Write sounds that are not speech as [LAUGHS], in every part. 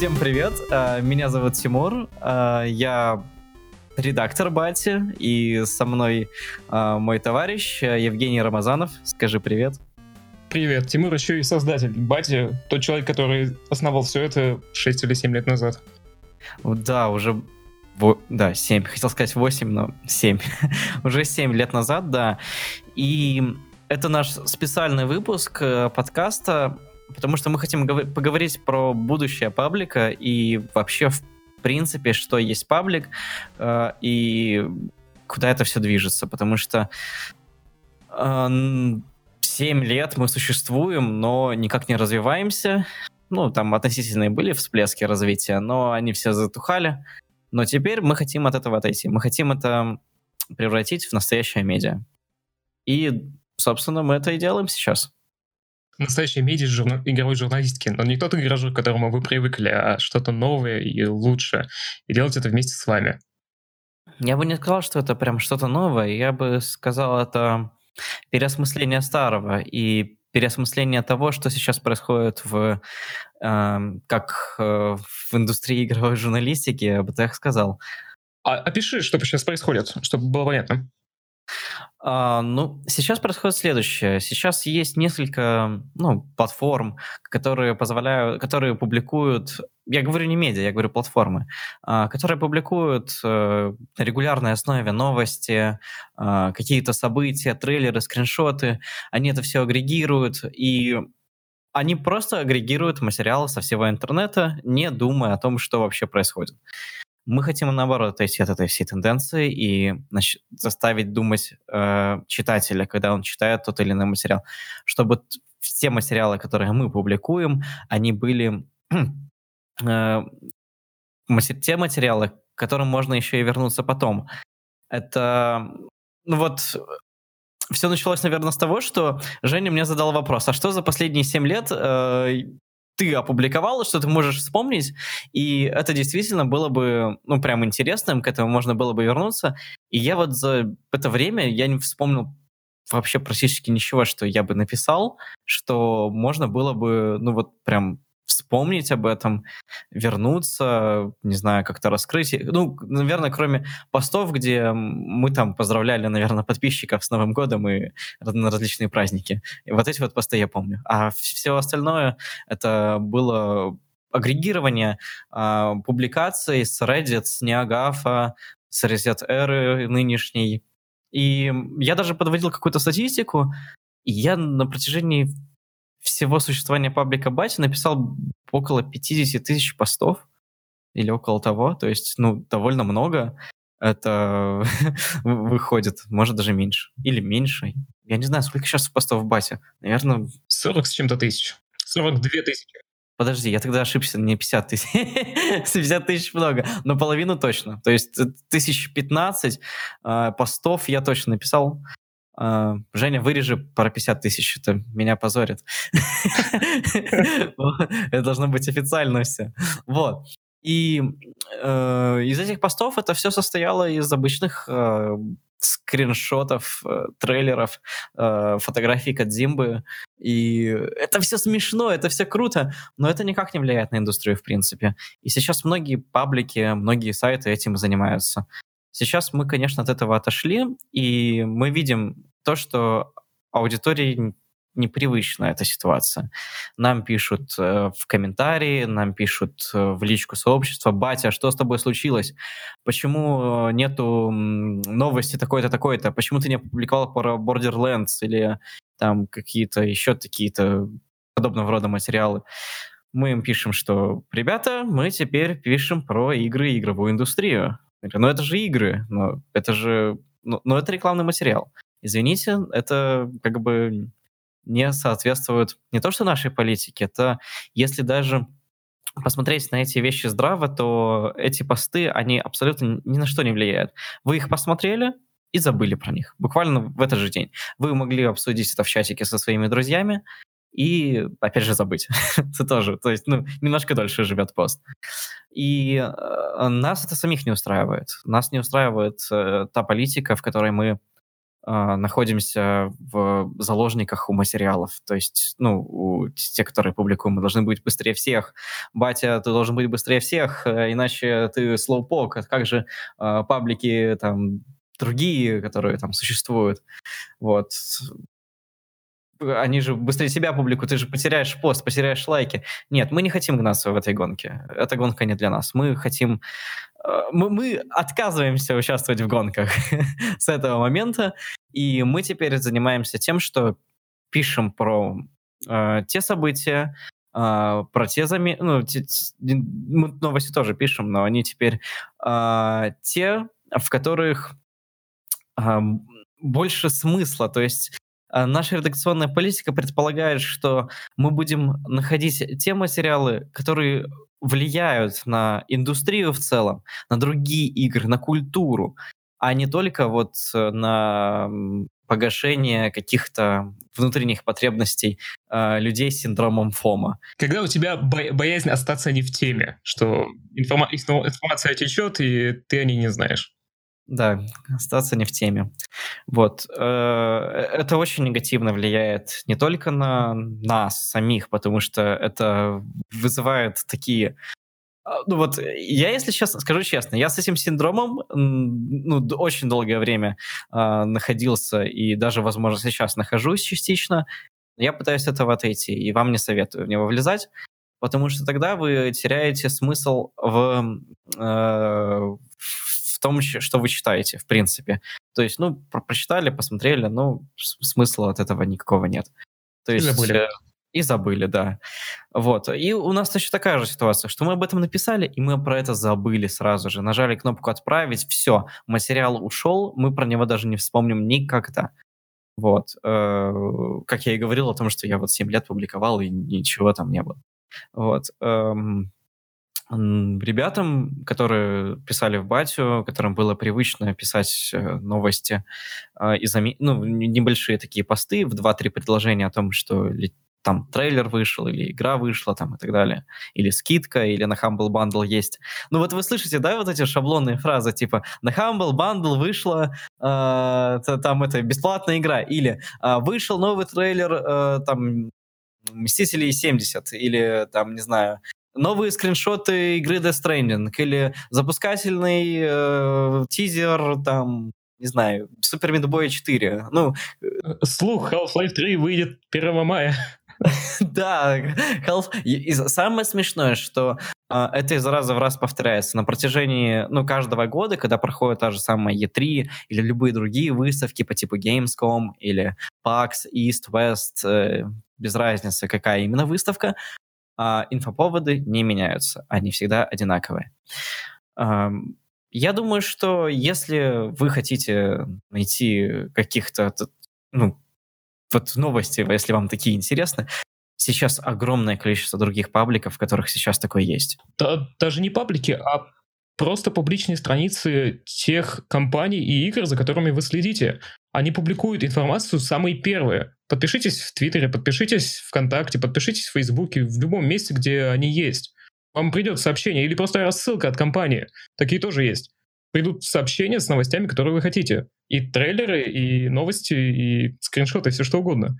Всем привет, э, меня зовут Тимур, э, я редактор Бати, и со мной э, мой товарищ Евгений Рамазанов. Скажи привет. Привет, Тимур еще и создатель Бати, тот человек, который основал все это 6 или 7 лет назад. Да, уже Во, да, 7. Хотел сказать 8, но 7. [LAUGHS] Уже 7 лет назад, да. И это наш специальный выпуск подкаста потому что мы хотим поговорить про будущее паблика и вообще в принципе, что есть паблик э, и куда это все движется, потому что э, 7 лет мы существуем, но никак не развиваемся. Ну, там относительные были всплески развития, но они все затухали. Но теперь мы хотим от этого отойти. Мы хотим это превратить в настоящее медиа. И, собственно, мы это и делаем сейчас настоящие медиа журна... игровой журналистики, но не тот игражур, к которому вы привыкли, а что-то новое и лучше. И делать это вместе с вами. Я бы не сказал, что это прям что-то новое. Я бы сказал, это переосмысление старого и переосмысление того, что сейчас происходит в э, как э, в индустрии игровой журналистики, я бы так сказал. А, опиши, что сейчас происходит, чтобы было понятно. А, ну, сейчас происходит следующее. Сейчас есть несколько ну, платформ, которые позволяют, которые публикуют, я говорю не медиа, я говорю платформы, а, которые публикуют а, на регулярной основе новости, а, какие-то события, трейлеры, скриншоты. Они это все агрегируют и они просто агрегируют материалы со всего интернета, не думая о том, что вообще происходит. Мы хотим, наоборот, отойти от этой всей тенденции и значит, заставить думать э, читателя, когда он читает тот или иной материал, чтобы все материалы, которые мы публикуем, они были [CLEARS THROAT] э, те материалы, к которым можно еще и вернуться потом. Это, ну вот, все началось, наверное, с того, что Женя мне задал вопрос, а что за последние 7 лет э, ты опубликовал, что ты можешь вспомнить, и это действительно было бы, ну, прям интересным, к этому можно было бы вернуться. И я вот за это время, я не вспомнил вообще практически ничего, что я бы написал, что можно было бы, ну, вот прям вспомнить об этом, вернуться, не знаю, как-то раскрыть. Ну, наверное, кроме постов, где мы там поздравляли, наверное, подписчиков с Новым годом и на различные праздники. И вот эти вот посты я помню. А все остальное это было агрегирование э, публикаций с Reddit, с Неагафа, с Reset Эры нынешней. И я даже подводил какую-то статистику, и я на протяжении всего существования паблика Бати написал около 50 тысяч постов или около того, то есть, ну, довольно много это [LAUGHS] выходит, может даже меньше. Или меньше. Я не знаю, сколько сейчас постов в бате. Наверное... 40 с чем-то тысяч. 42 тысячи. Подожди, я тогда ошибся, не 50 тысяч. [LAUGHS] 50 тысяч много, но половину точно. То есть тысяч 15 э, постов я точно написал. Uh, Женя, вырежи про 50 тысяч, это меня позорит. Это должно быть официально все. Вот. И э, из этих постов это все состояло из обычных э, скриншотов, э, трейлеров, фотографий Кадзимбы. И это все смешно, это все круто, но это никак не влияет на индустрию, в принципе. И сейчас многие паблики, многие сайты этим занимаются. Сейчас мы, конечно, от этого отошли, и мы видим то, что аудитории непривычна эта ситуация. Нам пишут э, в комментарии, нам пишут э, в личку сообщества, «Батя, что с тобой случилось? Почему э, нету новости такой-то, такой-то? Почему ты не опубликовал про Borderlands или там какие-то еще такие-то подобного рода материалы?» Мы им пишем, что «Ребята, мы теперь пишем про игры и игровую индустрию». Ну это же игры, но это же... Ну, но это рекламный материал извините, это как бы не соответствует не то что нашей политике, это если даже посмотреть на эти вещи здраво, то эти посты, они абсолютно ни на что не влияют. Вы их посмотрели и забыли про них, буквально в этот же день. Вы могли обсудить это в чатике со своими друзьями, и, опять же, забыть. [LAUGHS] это тоже, то есть, ну, немножко дольше живет пост. И э, нас это самих не устраивает. Нас не устраивает э, та политика, в которой мы э, находимся в заложниках у материалов. То есть, ну, у те, которые публикуем, мы должны быть быстрее всех. Батя, ты должен быть быстрее всех, э, иначе ты слоупок. А как же э, паблики там другие, которые там существуют? Вот они же быстрее себя публикуют, ты же потеряешь пост, потеряешь лайки. Нет, мы не хотим гнаться в этой гонке. Эта гонка не для нас. Мы хотим... Э, мы, мы отказываемся участвовать в гонках [LAUGHS] с этого момента, и мы теперь занимаемся тем, что пишем про э, те события, э, про те заметки... Ну, те, те, мы новости тоже пишем, но они теперь э, те, в которых э, больше смысла. То есть наша редакционная политика предполагает, что мы будем находить те материалы, которые влияют на индустрию в целом, на другие игры, на культуру, а не только вот э, на погашение каких-то внутренних потребностей э, людей с синдромом ФОМа. Когда у тебя бо- боязнь остаться не в теме, что информа- информация течет, и ты о ней не знаешь. Да, остаться не в теме. Вот. Э, это очень негативно влияет не только на нас самих, потому что это вызывает такие а, ну вот, я, если честно, скажу честно, я с этим синдромом ну, очень долгое время э, находился и даже, возможно, сейчас нахожусь частично. Я пытаюсь от этого отойти, и вам не советую в него влезать, потому что тогда вы теряете смысл в, э, том, что вы читаете, в принципе. То есть, ну, про прочитали, посмотрели, ну, смысла от этого никакого нет. То есть, и забыли. Э, и забыли, да. Вот. И у нас точно такая же ситуация, что мы об этом написали, и мы про это забыли сразу же. Нажали кнопку «Отправить», все, материал ушел, мы про него даже не вспомним никогда. Вот. Э, как я и говорил о том, что я вот 7 лет публиковал, и ничего там не было. Вот. Ребятам, которые писали в Батю, которым было привычно писать э, новости э, и зам... ну, небольшие такие посты в 2-3 предложения о том, что там трейлер вышел, или игра вышла, там, и так далее. Или скидка, или на Humble Bundle есть. Ну вот вы слышите, да, вот эти шаблонные фразы, типа на Humble Bundle вышла э, там это бесплатная игра, или э, вышел новый трейлер э, там Мстителей 70, или там, не знаю, новые скриншоты игры Death Stranding или запускательный э, тизер там не знаю, Meat Boy 4. Ну, э, Слух, Half-Life 3 выйдет 1 мая. [LAUGHS] Да, Half... и самое смешное, что э, это из раза в раз повторяется на протяжении ну, каждого года, когда проходит та же самая E3 или любые другие выставки по типу Gamescom или PAX, East, West, э, без разницы, какая именно выставка, а инфоповоды не меняются, они всегда одинаковые. Я думаю, что если вы хотите найти каких-то ну, вот новости, если вам такие интересны, сейчас огромное количество других пабликов, в которых сейчас такое есть. Да, даже не паблики, а просто публичные страницы тех компаний и игр, за которыми вы следите. Они публикуют информацию самые первые. Подпишитесь в Твиттере, подпишитесь ВКонтакте, подпишитесь в Фейсбуке, в любом месте, где они есть. Вам придет сообщение или просто рассылка от компании. Такие тоже есть. Придут сообщения с новостями, которые вы хотите. И трейлеры, и новости, и скриншоты, все что угодно.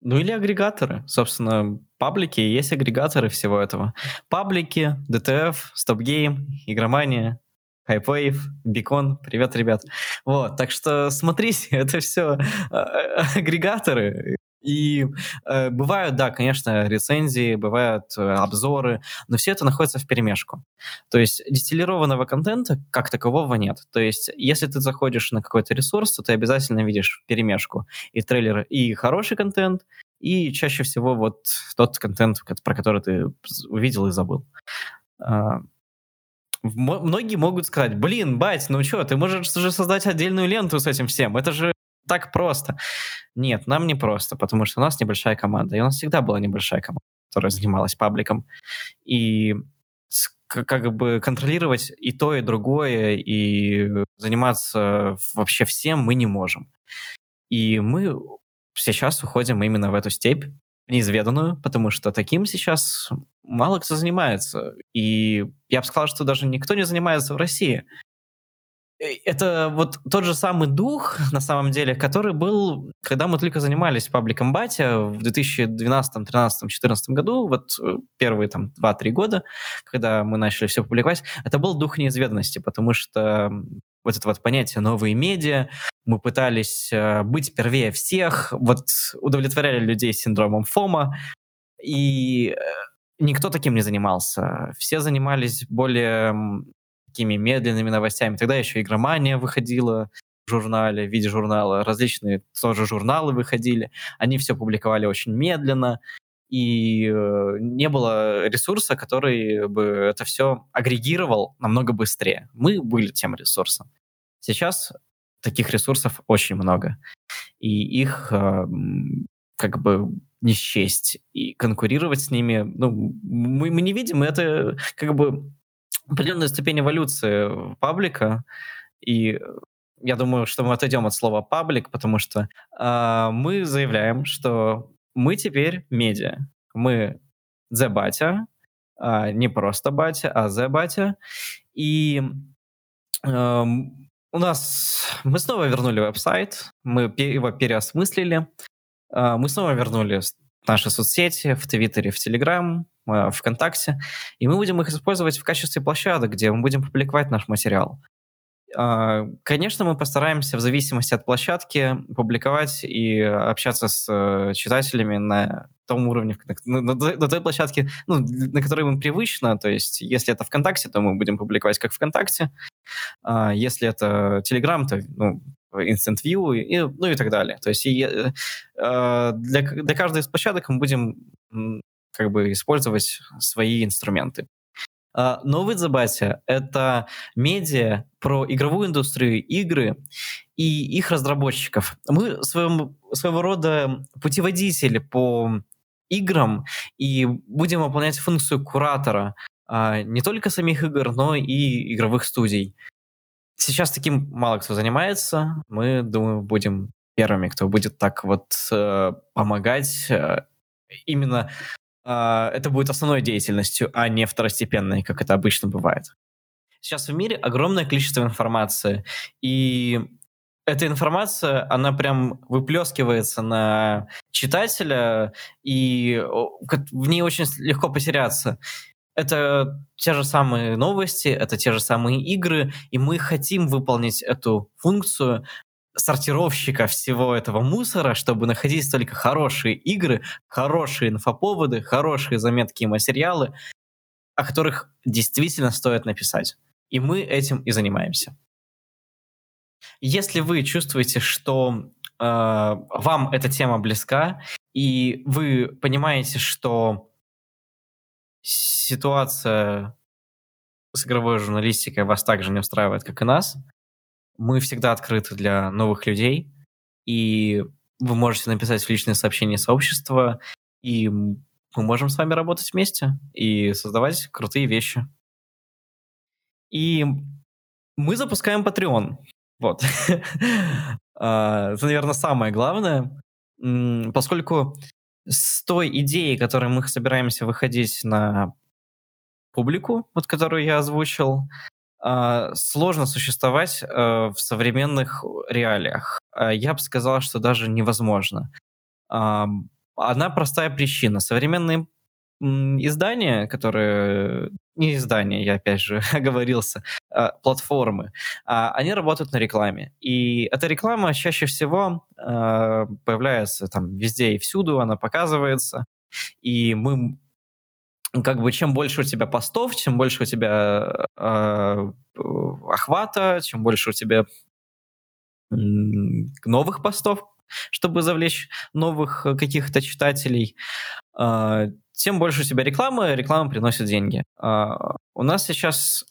Ну или агрегаторы. Собственно, паблики есть агрегаторы всего этого. Паблики, DTF, StopGame, Игромания, Hypewave, Beacon. Привет, ребят. Вот, так что смотрите, [LAUGHS] это все а, а, агрегаторы. И э, бывают, да, конечно, рецензии, бывают э, обзоры, но все это находится в перемешку. То есть дистиллированного контента как такового нет. То есть если ты заходишь на какой-то ресурс, то ты обязательно видишь перемешку и трейлеры, и хороший контент, и чаще всего вот тот контент, про который ты увидел и забыл. Многие могут сказать, блин, бать, ну что, ты можешь уже создать отдельную ленту с этим всем, это же так просто. Нет, нам не просто, потому что у нас небольшая команда. И у нас всегда была небольшая команда, которая занималась пабликом. И как бы контролировать и то, и другое, и заниматься вообще всем мы не можем. И мы сейчас уходим именно в эту степь, неизведанную, потому что таким сейчас мало кто занимается. И я бы сказал, что даже никто не занимается в России. это вот тот же самый дух, [LAUGHS] на самом деле, который был, когда мы только занимались пабликом Батя в 2012, 2013, 2014 году, вот э, первые там 2-3 года, когда мы начали все публиковать, это был дух неизведанности, потому что вот это вот понятие новые медиа, мы пытались э, быть первее всех, вот удовлетворяли людей с синдромом ФОМа, и э, никто таким не занимался. Все занимались более такими медленными новостями. Тогда еще игромания выходила в журнале, в виде журнала. Различные тоже журналы выходили. Они все публиковали очень медленно. И э, не было ресурса, который бы это все агрегировал намного быстрее. Мы были тем ресурсом. Сейчас таких ресурсов очень много. И их э, как бы не счесть. И конкурировать с ними, ну, мы, мы не видим, это как бы определенная ступень эволюции паблика, и я думаю, что мы отойдем от слова паблик, потому что э, мы заявляем, что мы теперь медиа. Мы The Батя, э, не просто Батя, а The Батя. И э, у нас мы снова вернули веб-сайт, мы его переосмыслили, мы снова вернули наши соцсети в Твиттере, в Телеграм, э, ВКонтакте, и мы будем их использовать в качестве площадок, где мы будем публиковать наш материал. А, конечно, мы постараемся в зависимости от площадки публиковать и общаться с э, читателями на том уровне, на, той площадке, ну, на которой мы привычно. То есть, если это ВКонтакте, то мы будем публиковать как ВКонтакте. А если это Telegram, то ну, Instant View, и, ну и так далее. То есть и, э, для, для каждой из площадок мы будем как бы использовать свои инструменты. Uh, новый Забатя — это медиа про игровую индустрию, игры и их разработчиков. Мы своем, своего рода путеводитель по играм и будем выполнять функцию куратора uh, не только самих игр, но и игровых студий. Сейчас таким мало кто занимается. Мы, думаю, будем первыми, кто будет так вот э, помогать. Э, именно э, это будет основной деятельностью, а не второстепенной, как это обычно бывает. Сейчас в мире огромное количество информации, и эта информация, она прям выплескивается на читателя, и в ней очень легко потеряться это те же самые новости, это те же самые игры, и мы хотим выполнить эту функцию сортировщика всего этого мусора, чтобы находить только хорошие игры, хорошие инфоповоды, хорошие заметки и материалы, о которых действительно стоит написать. И мы этим и занимаемся. Если вы чувствуете, что э, вам эта тема близка, и вы понимаете, что ситуация с игровой журналистикой вас также не устраивает, как и нас. Мы всегда открыты для новых людей, и вы можете написать в личные сообщения сообщества, и мы можем с вами работать вместе и создавать крутые вещи. И мы запускаем Patreon. Вот. [LAUGHS] А, это, наверное, самое главное, поскольку с той идеей, которой мы собираемся выходить на публику, вот которую я озвучил, а, сложно существовать э, в современных реалиях. А, я бы сказал, что даже невозможно. Одна простая причина. Современные издания, которые... Не издания, я опять же [LAUGHS] оговорился, а, платформы, а, они работают на рекламе. И эта реклама чаще всего а, появляется там везде и всюду, она показывается. И мы как бы чем больше у тебя постов, чем больше у тебя э, охвата, чем больше у тебя новых постов, чтобы завлечь новых каких-то читателей, э, тем больше у тебя рекламы, реклама приносит деньги. А, у нас сейчас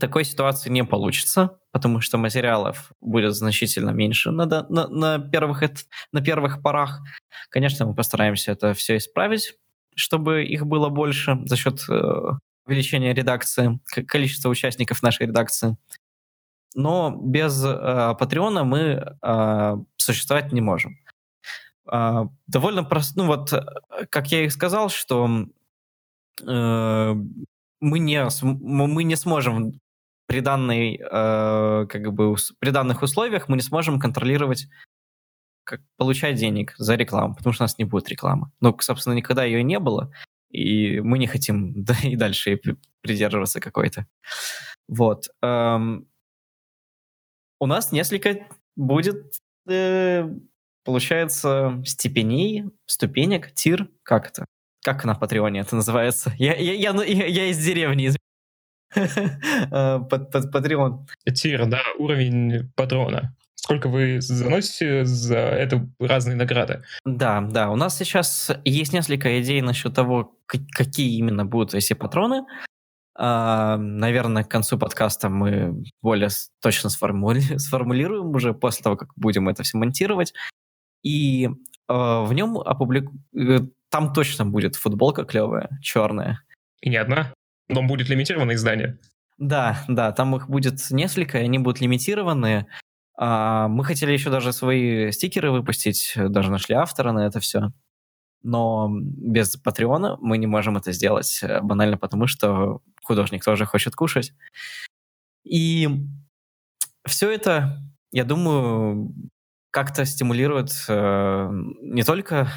такой ситуации не получится, потому что материалов будет значительно меньше на, на, на, первых, на первых порах. Конечно, мы постараемся это все исправить, чтобы их было больше за счет э, увеличения редакции, количества участников нашей редакции. Но без э, Патреона мы э, существовать не можем. А, довольно просто, ну вот, э, как я и сказал, что э, мы, не, мы не сможем при, данной, э, как бы, при данных условиях мы не сможем контролировать, как получать денег за рекламу, потому что у нас не будет рекламы. Ну, собственно, никогда ее не было, и мы не хотим [LAUGHS] да, и дальше придерживаться какой-то. Вот. Эм, у нас несколько будет, э, получается, степеней, ступенек, тир, как это? Как на Патреоне это называется? [LAUGHS] Я, я, я, я, я из деревни, э, [LAUGHS] Патреон. Тир, да, уровень патрона. Сколько вы заносите за это разные награды? Да, да. У нас сейчас есть несколько идей насчет того, какие именно будут эти патроны. А, наверное, к концу подкаста мы более точно сформули... [LAUGHS] сформулируем уже после того, как будем это все монтировать. И э, в нем опублик... Э, там точно будет футболка клевая, черная. И не одна? Но будет лимитированное издание. Да, да, там их будет несколько, и они будут лимитированные. А, мы хотели еще даже свои стикеры выпустить, даже нашли автора на это все. Но без Патреона мы не можем это сделать, э, банально потому, что художник тоже хочет кушать. И все это, я думаю, как-то стимулирует э, не только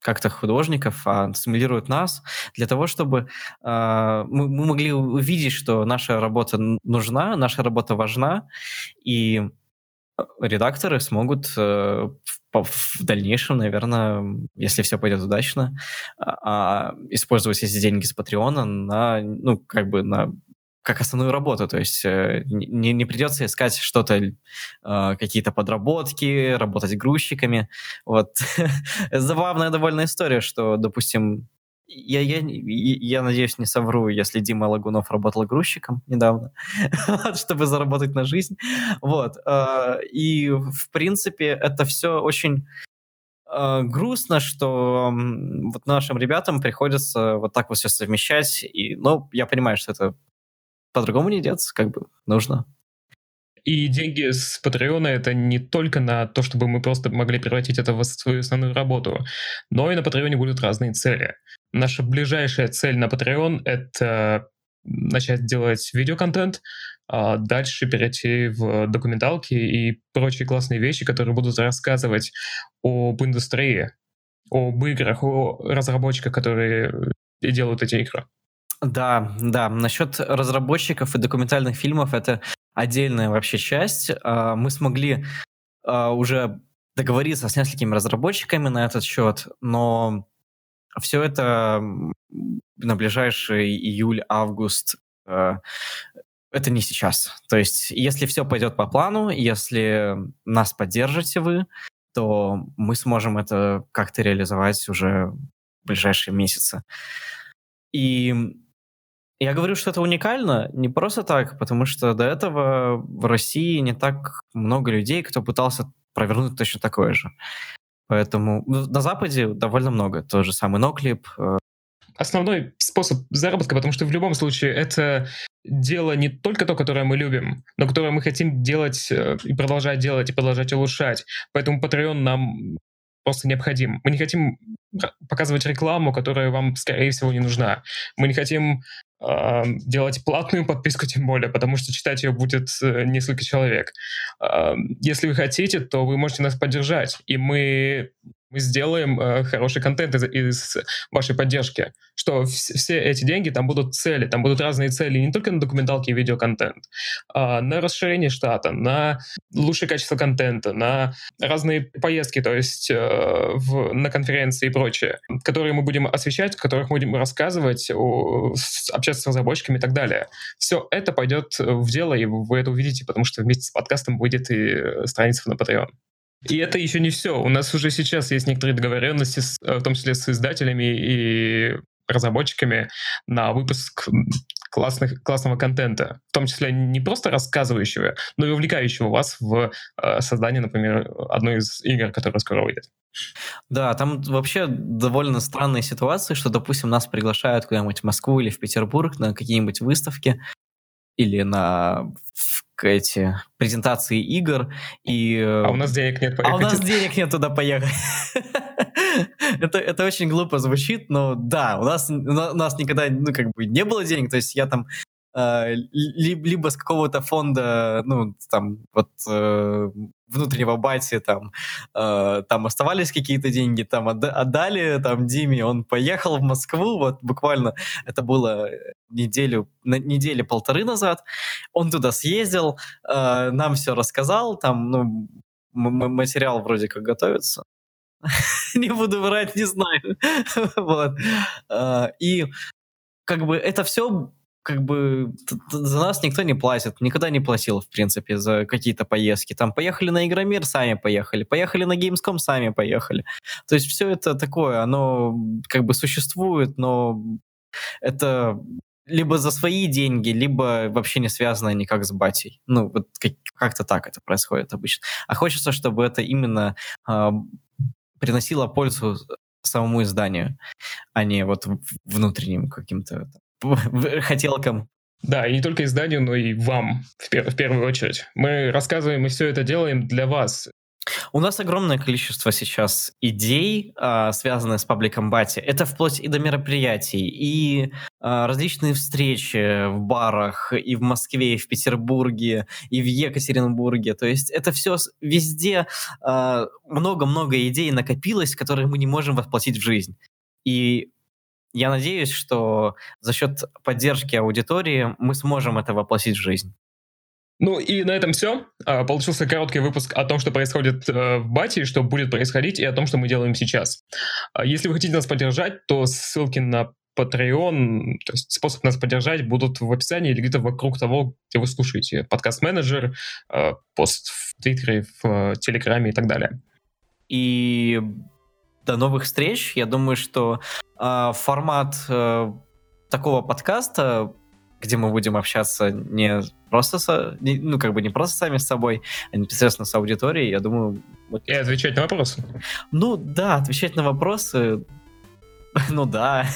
как-то художников, а стимулирует нас для того, чтобы э, мы, мы могли увидеть, что наша работа нужна, наша работа важна, и редакторы смогут э, в, в дальнейшем, наверное, если все пойдет удачно, а, использовать эти деньги с Патреона на, ну, как бы на как основную работу, то есть э, не, не придется искать что-то, э, какие-то подработки, работать грузчиками. Вот. [LAUGHS] Забавная довольно история, что, допустим, я, я, я надеюсь, не совру, если Дима Лагунов работал грузчиком недавно, [LAUGHS] чтобы заработать на жизнь. Вот. Э, и, в принципе, это все очень грустно, что вот нашим ребятам приходится вот так вот все совмещать. И, ну, я понимаю, что это по-другому не деться, как бы нужно. И деньги с Патреона это не только на то, чтобы мы просто могли превратить это в свою основную работу, но и на Патреоне будут разные цели. Наша ближайшая цель на Patreon — это начать делать видеоконтент, а дальше перейти в документалки и прочие классные вещи, которые будут рассказывать об индустрии, об играх, о разработчиках, которые делают эти игры. Да, да. Насчет разработчиков и документальных фильмов это отдельная вообще часть. А, мы смогли а, уже договориться с несколькими разработчиками на этот счет, но все это на ближайший июль-август а, это не сейчас. То есть, если все пойдет по плану, если нас поддержите вы, то мы сможем это как-то реализовать уже в ближайшие месяцы. И я говорю, что это уникально не просто так, потому что до этого в России не так много людей, кто пытался провернуть точно такое же. Поэтому ну, на Западе довольно много. Тот же самый Ноклип. Э. Основной способ заработка, потому что в любом случае это дело не только то, которое мы любим, но которое мы хотим делать э, и продолжать делать, и продолжать улучшать. Поэтому Patreon нам просто необходим. Мы не хотим показывать рекламу, которая вам, скорее всего, не нужна. Мы не хотим делать платную подписку тем более, потому что читать ее будет э, несколько человек. Если вы хотите, то вы можете нас поддержать, и мы мы сделаем э, хороший контент из, из вашей поддержки. Что все эти деньги, там будут цели, там будут разные цели, не только на документалки и видеоконтент, а на расширение штата, на лучшее качество контента, на разные поездки, то есть э, в, на конференции и прочее, которые мы будем освещать, в которых мы будем рассказывать, о, общаться с разработчиками и так далее. Все это пойдет в дело, и вы это увидите, потому что вместе с подкастом выйдет и э, страница на Patreon. И это еще не все. У нас уже сейчас есть некоторые договоренности, с, э, в том числе с издателями и разработчиками на выпуск классных, классного контента, в том числе не просто рассказывающего, но и увлекающего вас в э, создании, например, одной из игр, которая скоро выйдет. Да, там вообще довольно странные ситуации, что, допустим, нас приглашают куда-нибудь в Москву или в Петербург на какие-нибудь выставки или на эти презентации игр и... А у нас денег нет поехать. А у нас денег нет туда поехать. [LAUGHS] это, это очень глупо звучит, но да, у нас, у нас никогда ну, как бы не было денег, то есть я там э, либо с какого-то фонда, ну, там, вот э, внутреннего бати, там, э, там оставались какие-то деньги, там отдали, там, Диме, он поехал в Москву, вот буквально это было неделю, недели полторы назад, он туда съездил, э, нам все рассказал, там, ну, материал вроде как готовится, [LAUGHS] не буду врать, не знаю. [LAUGHS] вот. А, и как бы это все как бы за нас никто не платит, никогда не платил, в принципе, за какие-то поездки. Там поехали на Игромир, сами поехали, поехали на Gamescom, сами поехали. То есть все это такое, оно как бы существует, но это либо за свои деньги, либо вообще не связано никак с батей. Ну, вот как- то так это происходит обычно. А хочется, чтобы это именно э, приносило пользу самому изданию, а не вот внутренним каким-то хотелкам. Да, и не только изданию, но и вам в, пер- в первую очередь. Мы рассказываем и все это делаем для вас. У нас огромное количество сейчас идей, а, связанных с пабликом Бати. Это вплоть и до мероприятий, и а, различные встречи в барах, и в Москве, и в Петербурге, и в Екатеринбурге. То есть это все везде а, много-много идей накопилось, которые мы не можем воплотить в жизнь. И я надеюсь, что за счет поддержки аудитории мы сможем это воплотить в жизнь. Ну и на этом все. А, получился короткий выпуск о том, что происходит э, в Бате, что будет происходить, и о том, что мы делаем сейчас. А, если вы хотите нас поддержать, то ссылки на Patreon, то есть способ нас поддержать, будут в описании или где-то вокруг того, где вы слушаете. Подкаст-менеджер, э, пост в Твиттере, в э, Телеграме и так далее. И до новых встреч. Я думаю, что э, формат э, такого подкаста где мы будем общаться не просто, со, не, ну, как бы не просто сами с собой, а непосредственно с аудиторией, я думаю... Вот... И отвечать на вопросы. Ну, да, отвечать на вопросы, [LAUGHS] ну да.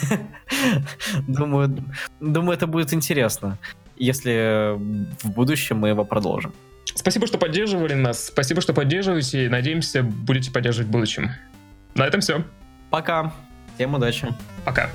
[LAUGHS] думаю, думаю, это будет интересно, если в будущем мы его продолжим. Спасибо, что поддерживали нас. Спасибо, что поддерживаете. Надеемся, будете поддерживать в будущем. На этом все. Пока. Всем удачи. Пока.